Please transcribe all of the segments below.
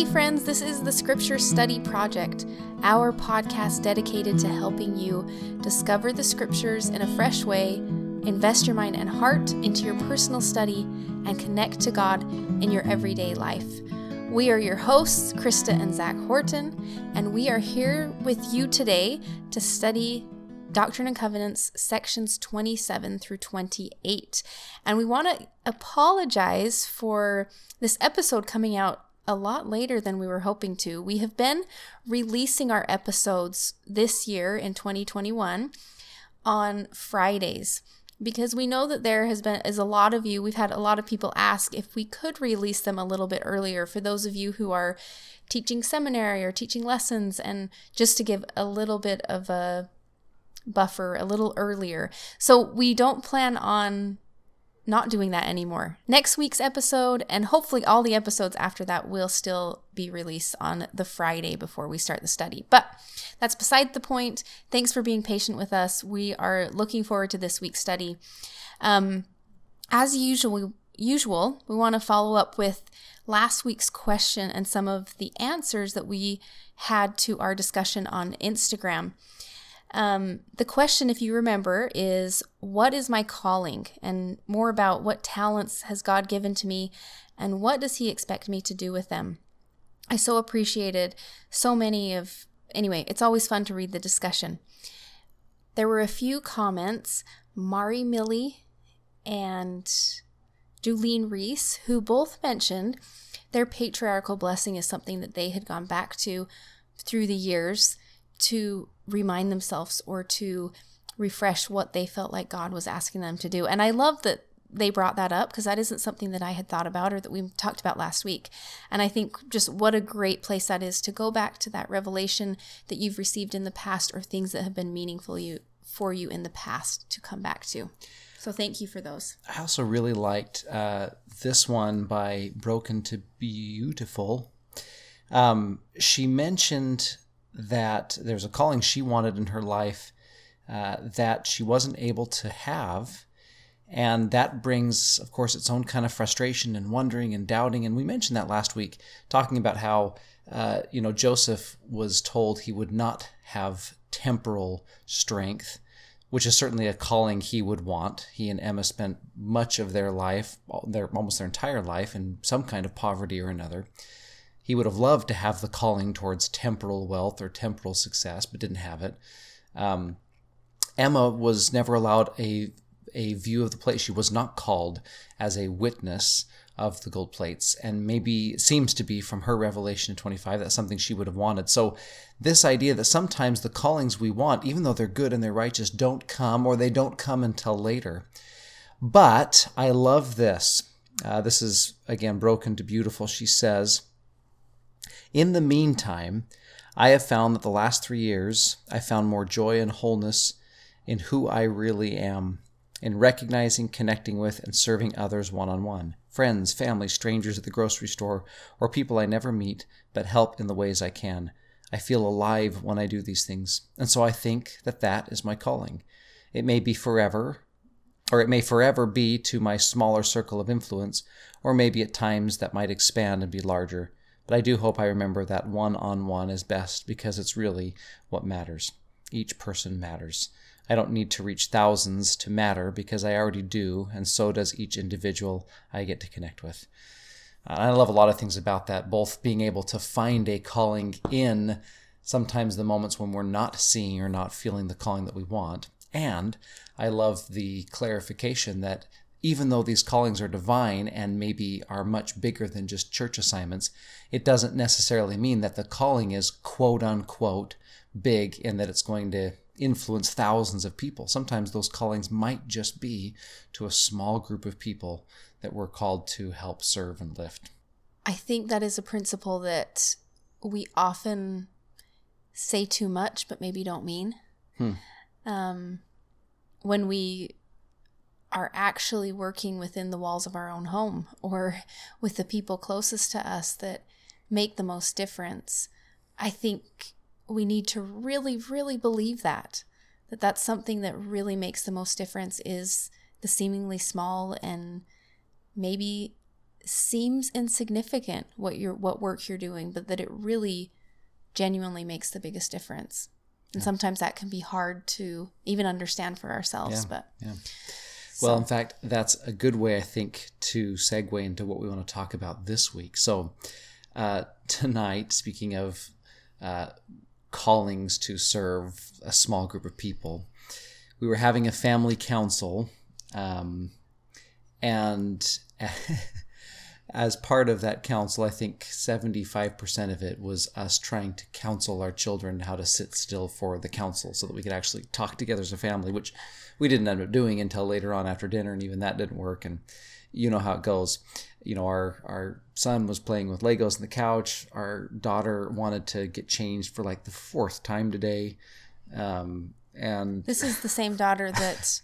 Hey, friends, this is the Scripture Study Project, our podcast dedicated to helping you discover the Scriptures in a fresh way, invest your mind and heart into your personal study, and connect to God in your everyday life. We are your hosts, Krista and Zach Horton, and we are here with you today to study Doctrine and Covenants sections 27 through 28. And we want to apologize for this episode coming out a lot later than we were hoping to. We have been releasing our episodes this year in 2021 on Fridays because we know that there has been is a lot of you we've had a lot of people ask if we could release them a little bit earlier for those of you who are teaching seminary or teaching lessons and just to give a little bit of a buffer a little earlier. So we don't plan on not doing that anymore. Next week's episode, and hopefully all the episodes after that, will still be released on the Friday before we start the study. But that's beside the point. Thanks for being patient with us. We are looking forward to this week's study. Um, as usual, usual, we want to follow up with last week's question and some of the answers that we had to our discussion on Instagram. Um, the question, if you remember, is what is my calling? And more about what talents has God given to me and what does He expect me to do with them? I so appreciated so many of, anyway, it's always fun to read the discussion. There were a few comments, Mari Millie and Julene Reese, who both mentioned their patriarchal blessing is something that they had gone back to through the years to remind themselves or to refresh what they felt like God was asking them to do. And I love that they brought that up because that isn't something that I had thought about or that we talked about last week. And I think just what a great place that is to go back to that revelation that you've received in the past or things that have been meaningful you for you in the past to come back to. So thank you for those. I also really liked uh, this one by Broken to Beautiful. Um, she mentioned that there's a calling she wanted in her life uh, that she wasn't able to have. And that brings, of course, its own kind of frustration and wondering and doubting. And we mentioned that last week, talking about how, uh, you know, Joseph was told he would not have temporal strength, which is certainly a calling he would want. He and Emma spent much of their life, their almost their entire life, in some kind of poverty or another. He would have loved to have the calling towards temporal wealth or temporal success, but didn't have it. Um, Emma was never allowed a a view of the plate. She was not called as a witness of the gold plates, and maybe seems to be from her revelation in 25 that's something she would have wanted. So, this idea that sometimes the callings we want, even though they're good and they're righteous, don't come or they don't come until later. But I love this. Uh, this is again broken to beautiful. She says, in the meantime, I have found that the last three years I found more joy and wholeness in who I really am, in recognizing, connecting with, and serving others one on one friends, family, strangers at the grocery store, or people I never meet, but help in the ways I can. I feel alive when I do these things, and so I think that that is my calling. It may be forever, or it may forever be to my smaller circle of influence, or maybe at times that might expand and be larger. But I do hope I remember that one on one is best because it's really what matters. Each person matters. I don't need to reach thousands to matter because I already do, and so does each individual I get to connect with. I love a lot of things about that, both being able to find a calling in sometimes the moments when we're not seeing or not feeling the calling that we want. And I love the clarification that even though these callings are divine and maybe are much bigger than just church assignments, it doesn't necessarily mean that the calling is quote unquote big and that it's going to influence thousands of people. Sometimes those callings might just be to a small group of people that we're called to help serve and lift. I think that is a principle that we often say too much, but maybe don't mean. Hmm. Um, when we are actually working within the walls of our own home or with the people closest to us that make the most difference. I think we need to really, really believe that, that that's something that really makes the most difference is the seemingly small and maybe seems insignificant what you're what work you're doing, but that it really genuinely makes the biggest difference. And sometimes that can be hard to even understand for ourselves. Yeah, But yeah. Well, in fact, that's a good way, I think, to segue into what we want to talk about this week. So, uh, tonight, speaking of uh, callings to serve a small group of people, we were having a family council, um, and as part of that council, I think 75% of it was us trying to counsel our children how to sit still for the council so that we could actually talk together as a family, which we didn't end up doing until later on after dinner, and even that didn't work. And you know how it goes. You know, our our son was playing with Legos on the couch. Our daughter wanted to get changed for like the fourth time today, um, and this is the same daughter that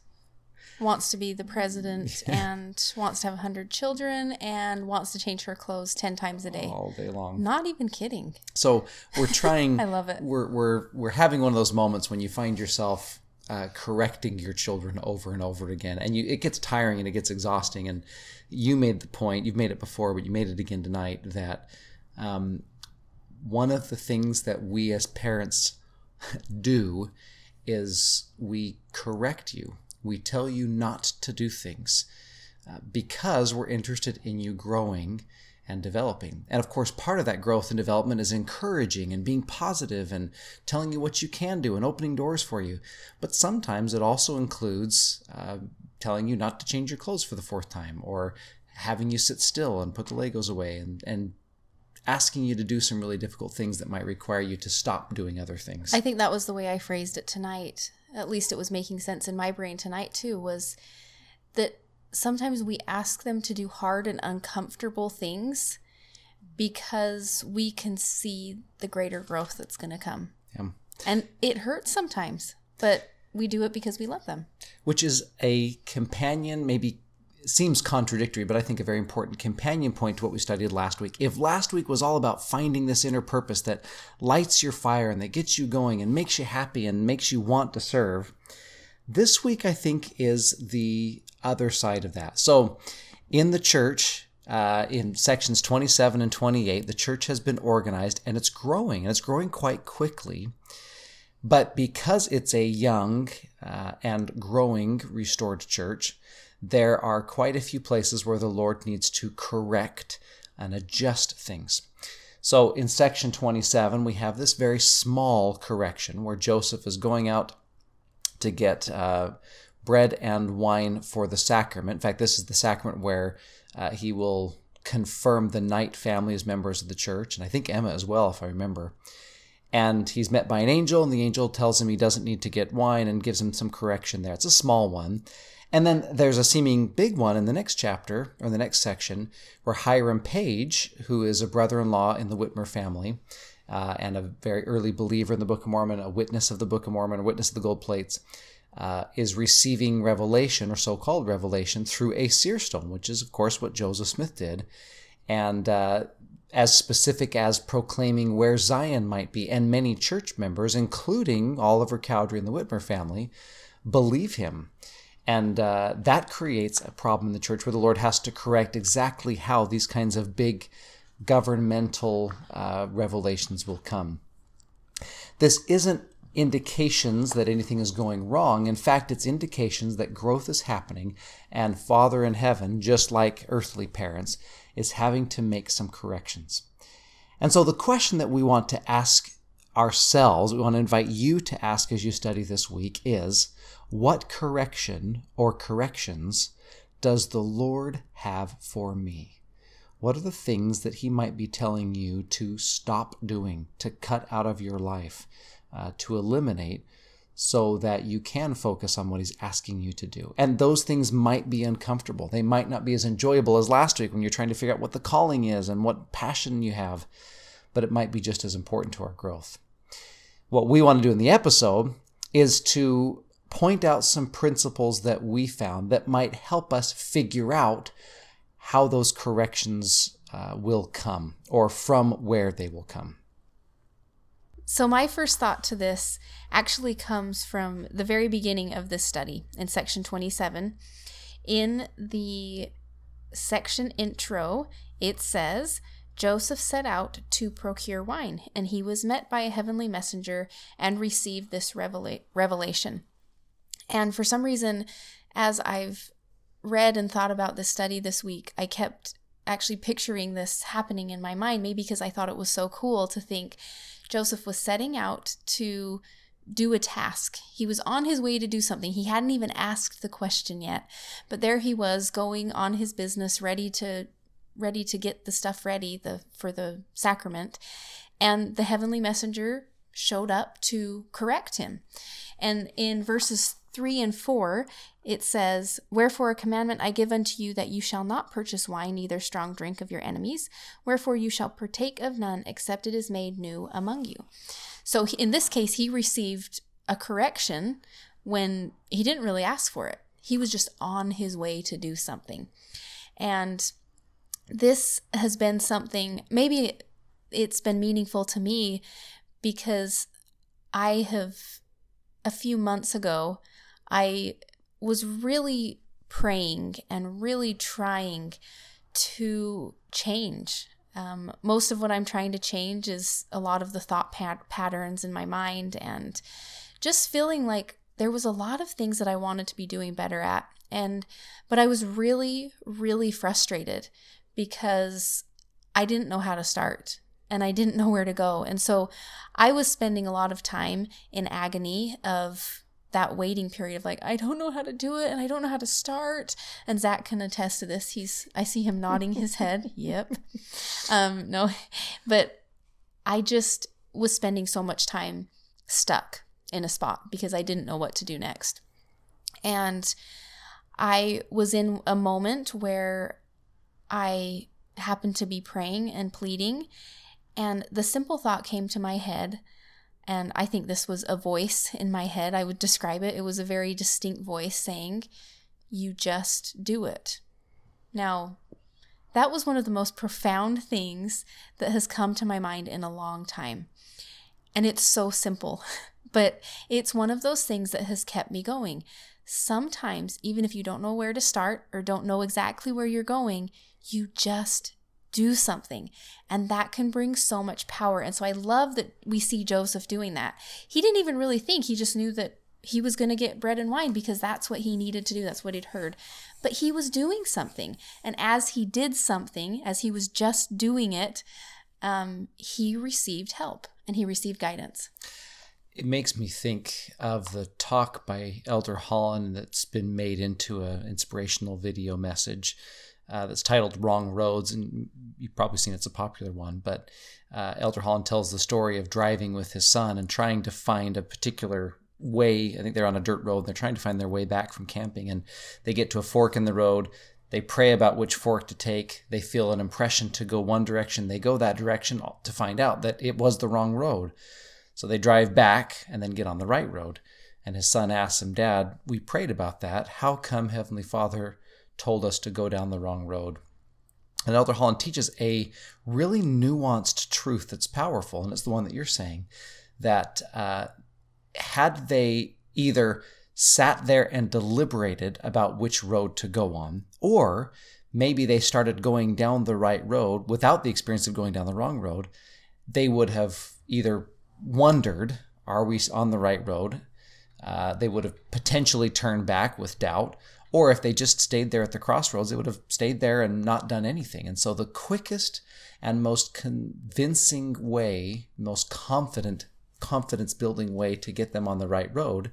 wants to be the president and wants to have 100 children and wants to change her clothes 10 times a day. all day long. Not even kidding. So we're trying. I love it. We're we're we're having one of those moments when you find yourself uh, correcting your children over and over again, and you it gets tiring and it gets exhausting. And you made the point. You've made it before, but you made it again tonight that um, one of the things that we as parents do is we correct you. We tell you not to do things uh, because we're interested in you growing and developing. And of course, part of that growth and development is encouraging and being positive and telling you what you can do and opening doors for you. But sometimes it also includes uh, telling you not to change your clothes for the fourth time or having you sit still and put the Legos away and, and asking you to do some really difficult things that might require you to stop doing other things. I think that was the way I phrased it tonight. At least it was making sense in my brain tonight too was that sometimes we ask them to do hard and uncomfortable things because we can see the greater growth that's going to come. Yeah. And it hurts sometimes, but we do it because we love them. which is a companion, maybe seems contradictory, but I think a very important companion point to what we studied last week. If last week was all about finding this inner purpose that lights your fire and that gets you going and makes you happy and makes you want to serve, this week I think is the other side of that. So in the church, uh, in sections 27 and 28, the church has been organized and it's growing and it's growing quite quickly. But because it's a young uh, and growing restored church, there are quite a few places where the Lord needs to correct and adjust things. So in section 27, we have this very small correction where Joseph is going out to get uh, bread and wine for the sacrament. In fact, this is the sacrament where uh, he will confirm the Knight family as members of the church, and I think Emma as well, if I remember and he's met by an angel and the angel tells him he doesn't need to get wine and gives him some correction there it's a small one and then there's a seeming big one in the next chapter or the next section where hiram page who is a brother-in-law in the whitmer family uh, and a very early believer in the book of mormon a witness of the book of mormon a witness of the gold plates uh, is receiving revelation or so-called revelation through a seer stone which is of course what joseph smith did and uh, as specific as proclaiming where Zion might be. And many church members, including Oliver Cowdery and the Whitmer family, believe him. And uh, that creates a problem in the church where the Lord has to correct exactly how these kinds of big governmental uh, revelations will come. This isn't indications that anything is going wrong. In fact, it's indications that growth is happening, and Father in heaven, just like earthly parents, is having to make some corrections. And so, the question that we want to ask ourselves, we want to invite you to ask as you study this week is what correction or corrections does the Lord have for me? What are the things that He might be telling you to stop doing, to cut out of your life, uh, to eliminate, so that you can focus on what He's asking you to do? And those things might be uncomfortable. They might not be as enjoyable as last week when you're trying to figure out what the calling is and what passion you have, but it might be just as important to our growth. What we want to do in the episode is to point out some principles that we found that might help us figure out how those corrections uh, will come or from where they will come. So, my first thought to this actually comes from the very beginning of this study in section 27. In the section intro, it says, Joseph set out to procure wine, and he was met by a heavenly messenger and received this revela- revelation. And for some reason, as I've read and thought about this study this week, I kept actually picturing this happening in my mind, maybe because I thought it was so cool to think Joseph was setting out to do a task. He was on his way to do something. He hadn't even asked the question yet, but there he was going on his business ready to ready to get the stuff ready the for the sacrament. And the heavenly messenger showed up to correct him. And in verses 3 and 4, it says, Wherefore a commandment I give unto you that you shall not purchase wine, neither strong drink of your enemies. Wherefore you shall partake of none, except it is made new among you. So in this case, he received a correction when he didn't really ask for it. He was just on his way to do something. And this has been something, maybe it's been meaningful to me because I have, a few months ago, I was really praying and really trying to change. Um, most of what I'm trying to change is a lot of the thought pat- patterns in my mind and just feeling like there was a lot of things that I wanted to be doing better at. And, but I was really, really frustrated because I didn't know how to start and I didn't know where to go. And so I was spending a lot of time in agony of that waiting period of like, I don't know how to do it and I don't know how to start. And Zach can attest to this. He's, I see him nodding his head. Yep. Um, no, but I just was spending so much time stuck in a spot because I didn't know what to do next. And I was in a moment where I happened to be praying and pleading, and the simple thought came to my head and I think this was a voice in my head. I would describe it. It was a very distinct voice saying, You just do it. Now, that was one of the most profound things that has come to my mind in a long time. And it's so simple, but it's one of those things that has kept me going. Sometimes, even if you don't know where to start or don't know exactly where you're going, you just do something. And that can bring so much power. And so I love that we see Joseph doing that. He didn't even really think, he just knew that he was going to get bread and wine because that's what he needed to do. That's what he'd heard. But he was doing something. And as he did something, as he was just doing it, um, he received help and he received guidance. It makes me think of the talk by Elder Holland that's been made into an inspirational video message uh, that's titled Wrong Roads, and you've probably seen it's a popular one. But uh, Elder Holland tells the story of driving with his son and trying to find a particular way. I think they're on a dirt road. And they're trying to find their way back from camping, and they get to a fork in the road. They pray about which fork to take. They feel an impression to go one direction. They go that direction to find out that it was the wrong road. So they drive back and then get on the right road. And his son asks him, Dad, we prayed about that. How come Heavenly Father told us to go down the wrong road. And Elder Holland teaches a really nuanced truth that's powerful, and it's the one that you're saying that uh, had they either sat there and deliberated about which road to go on, or maybe they started going down the right road without the experience of going down the wrong road, they would have either wondered, are we on the right road? Uh, they would have potentially turned back with doubt, or if they just stayed there at the crossroads, it would have stayed there and not done anything. And so the quickest and most convincing way, most confident, confidence building way to get them on the right road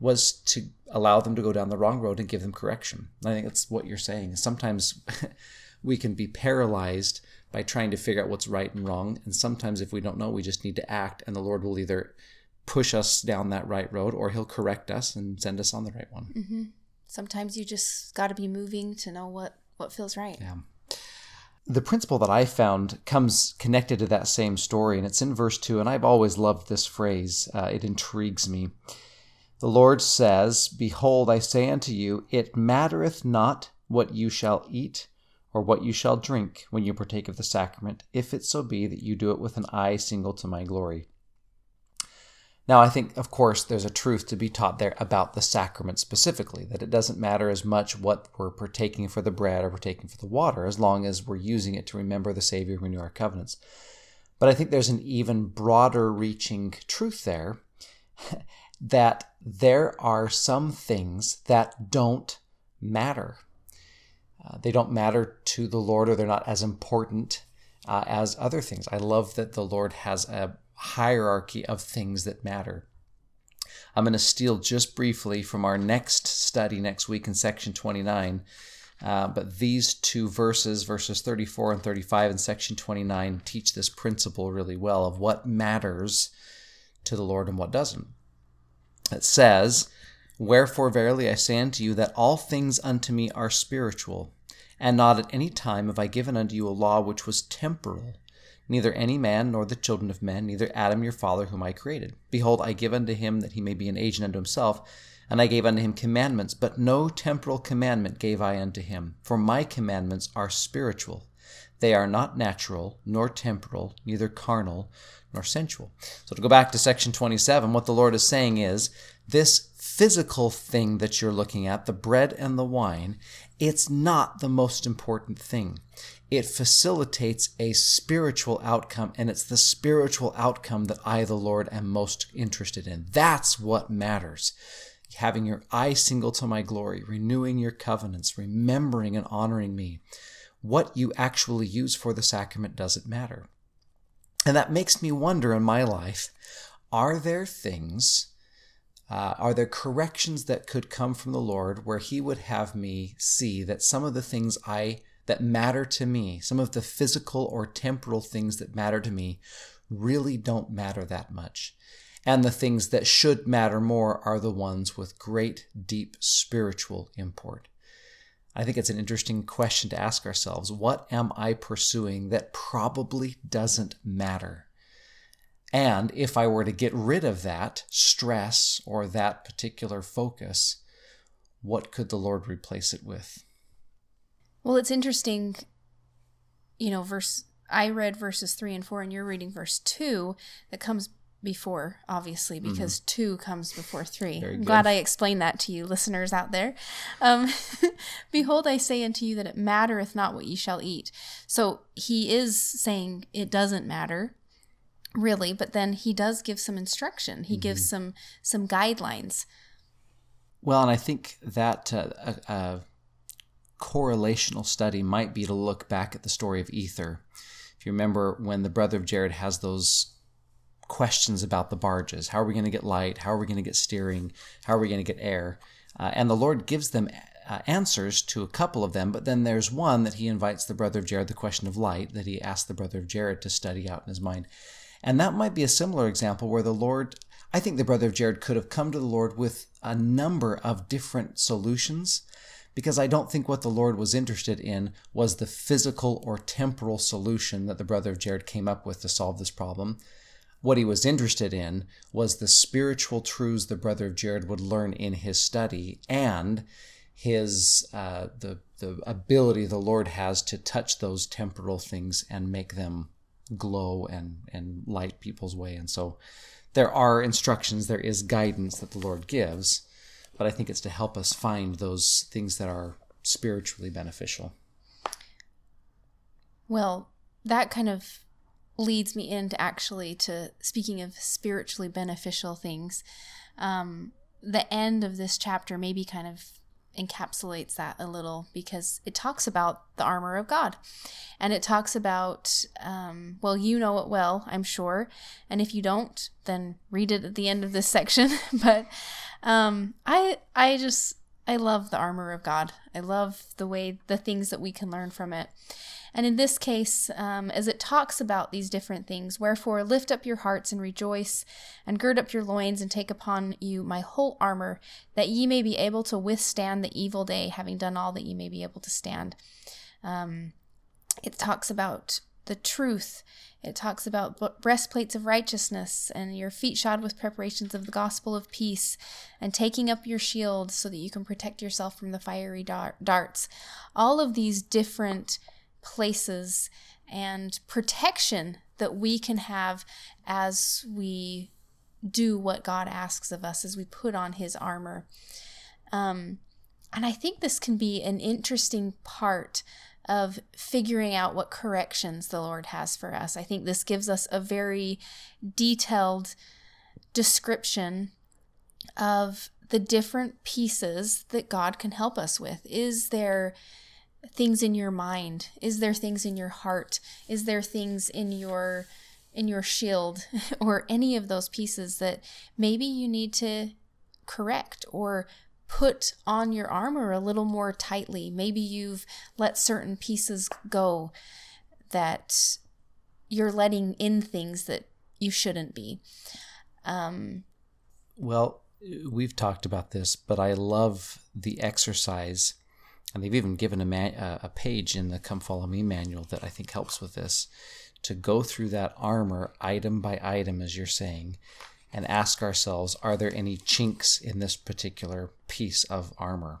was to allow them to go down the wrong road and give them correction. I think that's what you're saying. Sometimes we can be paralyzed by trying to figure out what's right and wrong. And sometimes if we don't know, we just need to act, and the Lord will either push us down that right road or he'll correct us and send us on the right one. Mm-hmm sometimes you just got to be moving to know what what feels right. Yeah. The principle that I found comes connected to that same story, and it's in verse 2, and I've always loved this phrase. Uh, it intrigues me. The Lord says, Behold, I say unto you, it mattereth not what you shall eat or what you shall drink when you partake of the sacrament, if it so be that you do it with an eye single to my glory. Now, I think, of course, there's a truth to be taught there about the sacrament specifically, that it doesn't matter as much what we're partaking for the bread or partaking for the water, as long as we're using it to remember the Savior, and renew our covenants. But I think there's an even broader reaching truth there that there are some things that don't matter. Uh, they don't matter to the Lord or they're not as important uh, as other things. I love that the Lord has a hierarchy of things that matter. I'm going to steal just briefly from our next study next week in section 29. Uh, but these two verses, verses 34 and 35 in section 29, teach this principle really well of what matters to the Lord and what doesn't. It says, Wherefore verily I say unto you that all things unto me are spiritual, and not at any time have I given unto you a law which was temporal, neither any man nor the children of men, neither Adam your father whom I created. Behold, I give unto him that he may be an agent unto himself and I gave unto him commandments, but no temporal commandment gave I unto him. For my commandments are spiritual. They are not natural, nor temporal, neither carnal, nor sensual. So to go back to section 27, what the Lord is saying is this physical thing that you're looking at, the bread and the wine, it's not the most important thing. It facilitates a spiritual outcome, and it's the spiritual outcome that I, the Lord, am most interested in. That's what matters having your eye single to my glory, renewing your covenants, remembering and honoring me. What you actually use for the sacrament doesn't matter. And that makes me wonder in my life are there things, uh, are there corrections that could come from the Lord where He would have me see that some of the things I that matter to me, some of the physical or temporal things that matter to me, really don't matter that much and the things that should matter more are the ones with great, deep spiritual import. I think it's an interesting question to ask ourselves. What am I pursuing that probably doesn't matter? And if I were to get rid of that stress or that particular focus, what could the Lord replace it with? Well, it's interesting, you know, verse I read verses 3 and 4 and you're reading verse 2 that comes before, obviously, mm-hmm. because mm-hmm. two comes before 3 I'm glad I explained that to you, listeners out there. Um, Behold, I say unto you that it mattereth not what ye shall eat. So he is saying it doesn't matter, really, but then he does give some instruction. He mm-hmm. gives some some guidelines. Well, and I think that uh, a, a correlational study might be to look back at the story of Ether. If you remember when the brother of Jared has those questions about the barges. How are we going to get light? How are we going to get steering? How are we going to get air? Uh, and the Lord gives them uh, answers to a couple of them, but then there's one that he invites the brother of Jared, the question of light, that he asked the brother of Jared to study out in his mind. And that might be a similar example where the Lord, I think the brother of Jared could have come to the Lord with a number of different solutions because I don't think what the Lord was interested in was the physical or temporal solution that the brother of Jared came up with to solve this problem. What he was interested in was the spiritual truths the brother of Jared would learn in his study and his uh, the the ability the Lord has to touch those temporal things and make them glow and and light people's way. And so there are instructions, there is guidance that the Lord gives, but I think it's to help us find those things that are spiritually beneficial. Well, that kind of leads me into actually to speaking of spiritually beneficial things. Um, the end of this chapter maybe kind of encapsulates that a little because it talks about the armor of God. And it talks about, um, well, you know it well, I'm sure. And if you don't, then read it at the end of this section. but um, I, I just, I love the armor of God. I love the way, the things that we can learn from it. And in this case, um, as it talks about these different things, wherefore lift up your hearts and rejoice, and gird up your loins, and take upon you my whole armor, that ye may be able to withstand the evil day, having done all that ye may be able to stand. Um, it talks about the truth. It talks about breastplates of righteousness and your feet shod with preparations of the gospel of peace and taking up your shield so that you can protect yourself from the fiery darts. All of these different places and protection that we can have as we do what God asks of us as we put on his armor. Um, and I think this can be an interesting part of figuring out what corrections the Lord has for us. I think this gives us a very detailed description of the different pieces that God can help us with. Is there things in your mind? Is there things in your heart? Is there things in your in your shield or any of those pieces that maybe you need to correct or put on your armor a little more tightly. Maybe you've let certain pieces go that you're letting in things that you shouldn't be. Um, well, we've talked about this, but I love the exercise, and they've even given a, man, a page in the Come Follow Me manual that I think helps with this to go through that armor item by item, as you're saying, and ask ourselves are there any chinks in this particular piece of armor?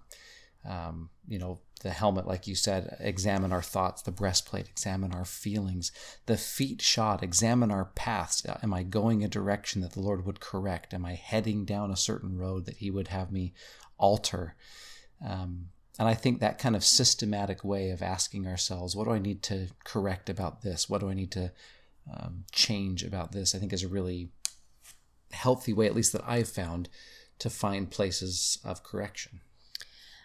Um, you know, the helmet, like you said, examine our thoughts, the breastplate, examine our feelings, the feet shod, examine our paths. Uh, am I going a direction that the Lord would correct? Am I heading down a certain road that He would have me alter? Um, and I think that kind of systematic way of asking ourselves, what do I need to correct about this? What do I need to um, change about this? I think is a really healthy way, at least that I've found, to find places of correction.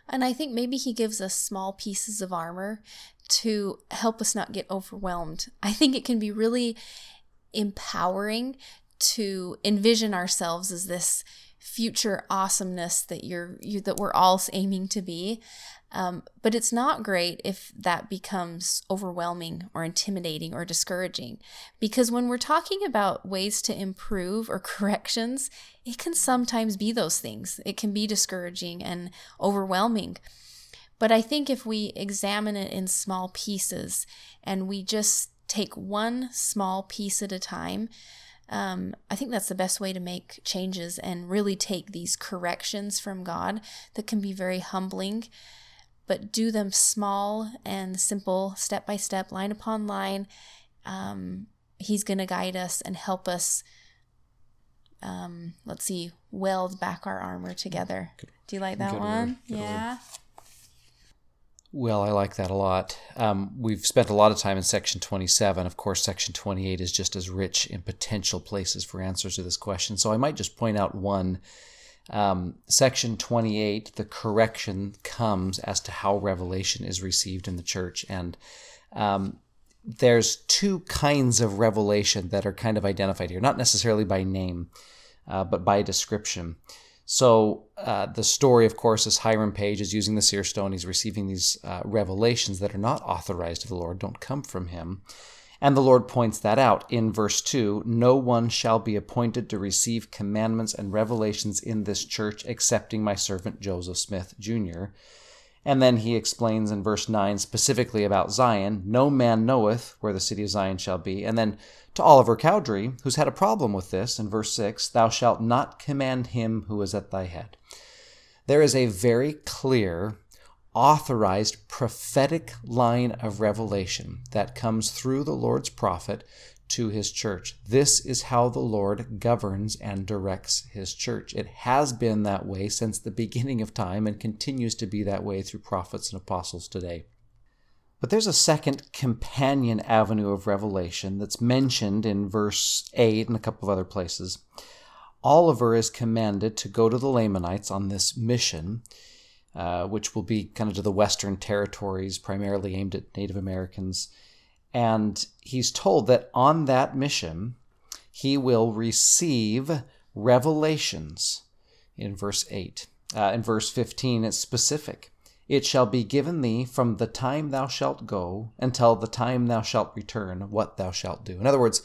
And I think maybe he gives us small pieces of armor to help us not get overwhelmed. I think it can be really empowering to envision ourselves as this future awesomeness that you're you, that we're all aiming to be um, but it's not great if that becomes overwhelming or intimidating or discouraging. Because when we're talking about ways to improve or corrections, it can sometimes be those things. It can be discouraging and overwhelming. But I think if we examine it in small pieces and we just take one small piece at a time, um, I think that's the best way to make changes and really take these corrections from God that can be very humbling but do them small and simple, step by step, line upon line. Um, he's going to guide us and help us. Um, let's see, weld back our armor together. Good. Do you like that Good one? yeah. Well, I like that a lot. Um, we've spent a lot of time in section 27. Of course, section 28 is just as rich in potential places for answers to this question. So I might just point out one um, section 28, the correction comes as to how revelation is received in the church. And um, there's two kinds of revelation that are kind of identified here, not necessarily by name, uh, but by description. So uh, the story, of course, is Hiram Page is using the seer stone. He's receiving these uh, revelations that are not authorized of the Lord, don't come from him. And the Lord points that out in verse 2 No one shall be appointed to receive commandments and revelations in this church excepting my servant Joseph Smith, Jr. And then he explains in verse 9 specifically about Zion No man knoweth where the city of Zion shall be. And then to Oliver Cowdery, who's had a problem with this, in verse 6 Thou shalt not command him who is at thy head. There is a very clear authorized prophetic line of revelation that comes through the Lord's prophet to his church. This is how the Lord governs and directs his church. It has been that way since the beginning of time and continues to be that way through prophets and apostles today. But there's a second companion avenue of revelation that's mentioned in verse 8 and a couple of other places. Oliver is commanded to go to the Lamanites on this mission uh, which will be kind of to the Western territories, primarily aimed at Native Americans. And he's told that on that mission, he will receive revelations in verse 8. Uh, in verse 15, it's specific. It shall be given thee from the time thou shalt go until the time thou shalt return, what thou shalt do. In other words,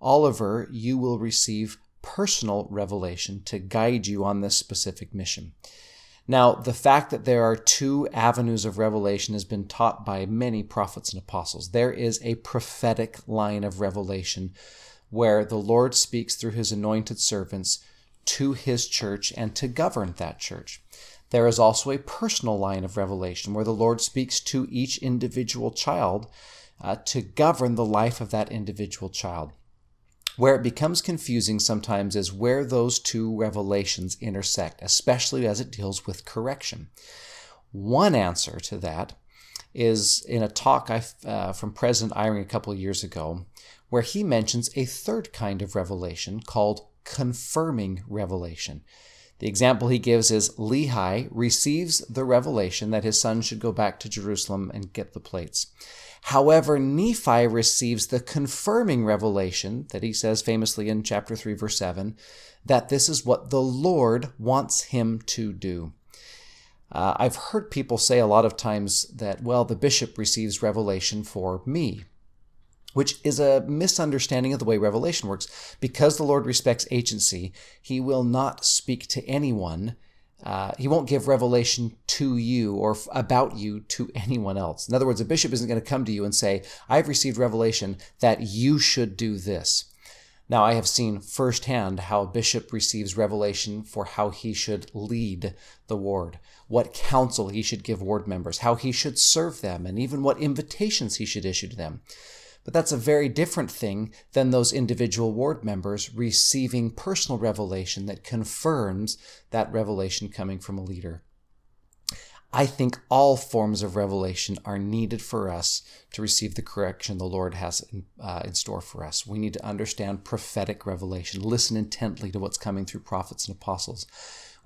Oliver, you will receive personal revelation to guide you on this specific mission. Now, the fact that there are two avenues of revelation has been taught by many prophets and apostles. There is a prophetic line of revelation where the Lord speaks through his anointed servants to his church and to govern that church. There is also a personal line of revelation where the Lord speaks to each individual child uh, to govern the life of that individual child. Where it becomes confusing sometimes is where those two revelations intersect, especially as it deals with correction. One answer to that is in a talk I, uh, from President Eyring a couple years ago, where he mentions a third kind of revelation called confirming revelation. The example he gives is Lehi receives the revelation that his son should go back to Jerusalem and get the plates. However, Nephi receives the confirming revelation that he says famously in chapter 3, verse 7, that this is what the Lord wants him to do. Uh, I've heard people say a lot of times that, well, the bishop receives revelation for me, which is a misunderstanding of the way revelation works. Because the Lord respects agency, he will not speak to anyone. Uh, he won't give revelation to you or f- about you to anyone else. In other words, a bishop isn't going to come to you and say, I've received revelation that you should do this. Now, I have seen firsthand how a bishop receives revelation for how he should lead the ward, what counsel he should give ward members, how he should serve them, and even what invitations he should issue to them. But that's a very different thing than those individual ward members receiving personal revelation that confirms that revelation coming from a leader. I think all forms of revelation are needed for us to receive the correction the Lord has in, uh, in, store for us. We need to understand prophetic revelation, listen intently to what's coming through prophets and apostles.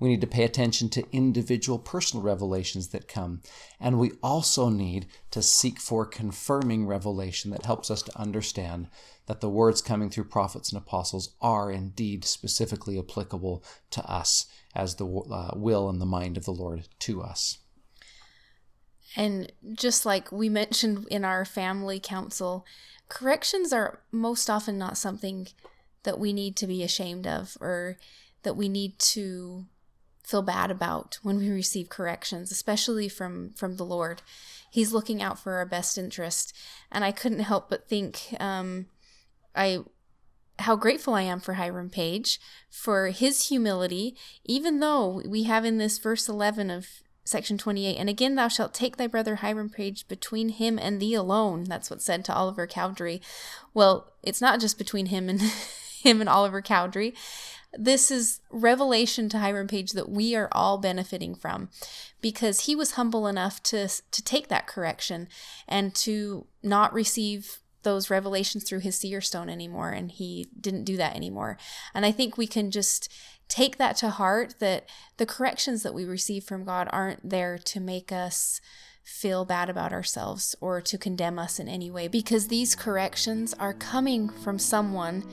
We need to pay attention to individual personal revelations that come. And we also need to seek for confirming revelation that helps us to understand that the words coming through prophets and apostles are indeed specifically applicable to us as the uh, will and the mind of the Lord to us. And just like we mentioned in our family council, corrections are most often not something that we need to be ashamed of or that we need to feel bad about when we receive corrections, especially from from the Lord. He's looking out for our best interest, and I couldn't help but think um, I how grateful I am for Hiram Page for his humility, even though we have in this verse 11 of section 28 and again thou shalt take thy brother hiram page between him and thee alone. That's what's said to oliver cowdery. Well it's not just between him and him and oliver cowdery this is revelation to hiram page that we are all benefiting from because he was humble enough to to take that correction and to not receive those revelations through his seer stone anymore and he didn't do that anymore. And i think we can just take that to heart that the corrections that we receive from God aren't there to make us feel bad about ourselves or to condemn us in any way because these corrections are coming from someone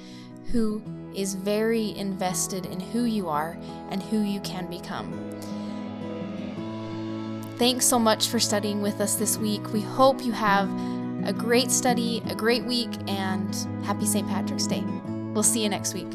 who is very invested in who you are and who you can become. Thanks so much for studying with us this week. We hope you have a great study, a great week, and happy St. Patrick's Day. We'll see you next week.